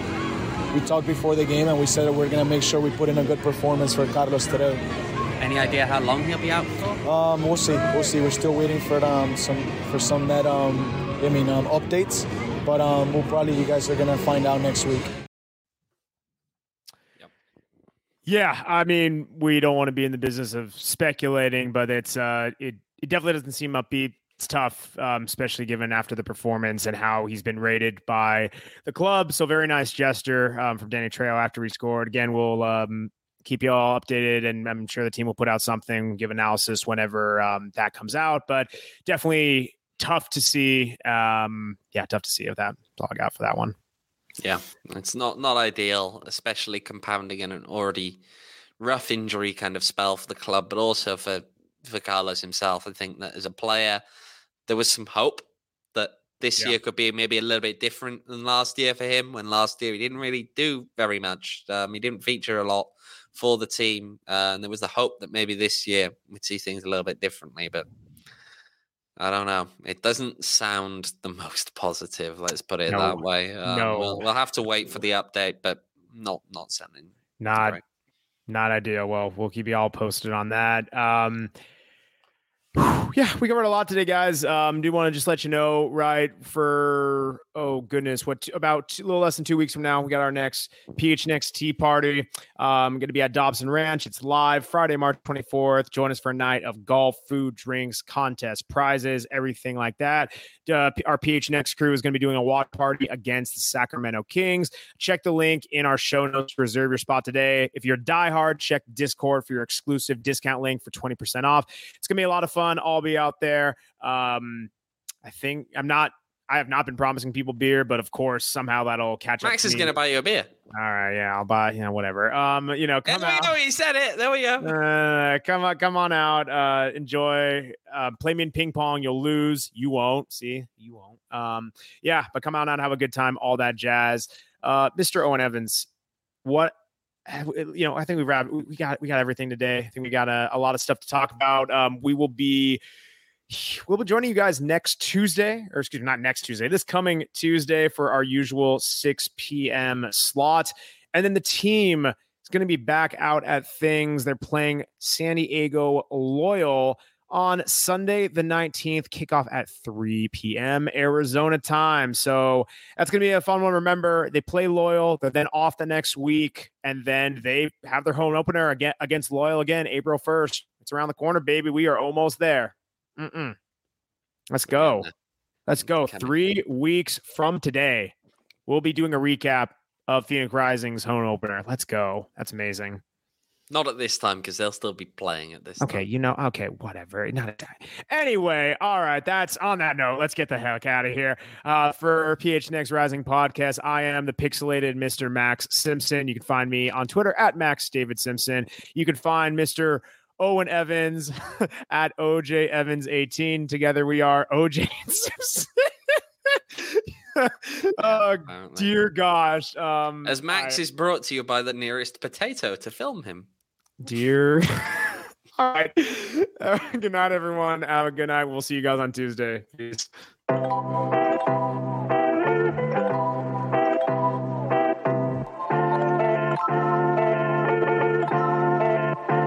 we talked before the game and we said that we're going to make sure we put in a good performance for Carlos today. Any idea how long he'll be out for? Um, we'll see. We'll see. We're still waiting for um, some for some net um, I mean um, updates, but um, we'll probably you guys are gonna find out next week. Yeah, I mean, we don't want to be in the business of speculating, but it's uh, it it definitely doesn't seem upbeat it's tough, um, especially given after the performance and how he's been rated by the club. So very nice gesture um, from Danny Trejo after he scored. Again, we'll um, keep you all updated, and I'm sure the team will put out something, give analysis whenever um, that comes out. But definitely tough to see. Um, yeah, tough to see of that. That's all I got for that one. Yeah, it's not not ideal, especially compounding in an already rough injury kind of spell for the club, but also for for Carlos himself. I think that as a player there was some hope that this Yeah. year could be maybe a little bit different than last year for him. When last year he didn't really do very much. Um, he didn't feature a lot for the team, uh, and there was the hope that maybe this year we'd see things a little bit differently. But I don't know. It doesn't sound the most positive. Let's put it No. that way. Um, No. we'll, we'll have to wait for the update, but not not sounding Not great. not ideal. Well, we'll keep you all posted on that. Um, yeah, we covered a lot today, guys. Um, do want to just let you know, right? For oh goodness, what about two, a little less than two weeks from now, we got our next PHNX tea party. Um, going to be at Dobson Ranch. It's live Friday, March 24th. Join us for a night of golf, food, drinks, contests, prizes, everything like that. Uh, our PHNX crew is going to be doing a watch party against the Sacramento Kings. Check the link in our show notes to reserve your spot today. If you're diehard, check Discord for your exclusive discount link for 20% off. It's gonna be a lot of fun. I'll be out there. Um, I think I'm not. I have not been promising people beer, but of course somehow that'll catch up. Max is me. to buy you a beer. All right, yeah, I'll buy. You know, whatever. Um, you know, come we out. go. He said it. There we go. Uh, come on, come on out. Uh, enjoy. Uh, play me in ping pong. You'll lose. You won't. See, you won't. Um, yeah, but come on out and have a good time. All that jazz. Uh, Mr. Owain Evans, what? You know, I think we wrapped. We got we got everything today. I think we got a, a lot of stuff to talk about. Um, we will be we'll be joining you guys next Tuesday, or excuse me, not next Tuesday, this coming Tuesday for our usual 6 p.m. slot. And then the team is going to be back out at things. They're playing San Diego Loyal on Sunday, the 19th, kickoff at 3 p.m. Arizona time. So that's going to be a fun one. Remember, they play Loyal, they're then off the next week, and then they have their home opener again against Loyal again, April 1st. It's around the corner, baby. We are almost there. Mm-mm. Let's go. Let's go. Three weeks from today, we'll be doing a recap of Phoenix Rising's home opener. Let's go. That's amazing. Not at this time because they'll still be playing at this Okay, time. you know, okay, whatever. Not a time. Anyway, all right. That's on that note. Let's get the heck out of here. Uh, for PHNX Rising podcast, I am the pixelated Mr. Max Simpson. You can find me on Twitter at Max David Simpson. You can find Mr. Owain Evans at OJ Evans 18. Together we are OJ Simpson. apparently. dear gosh. Um As Max I- is brought to you by the nearest potato to film him. Dear. All right. Uh, good night, everyone. Have a good night. We'll see you guys on Tuesday. Peace.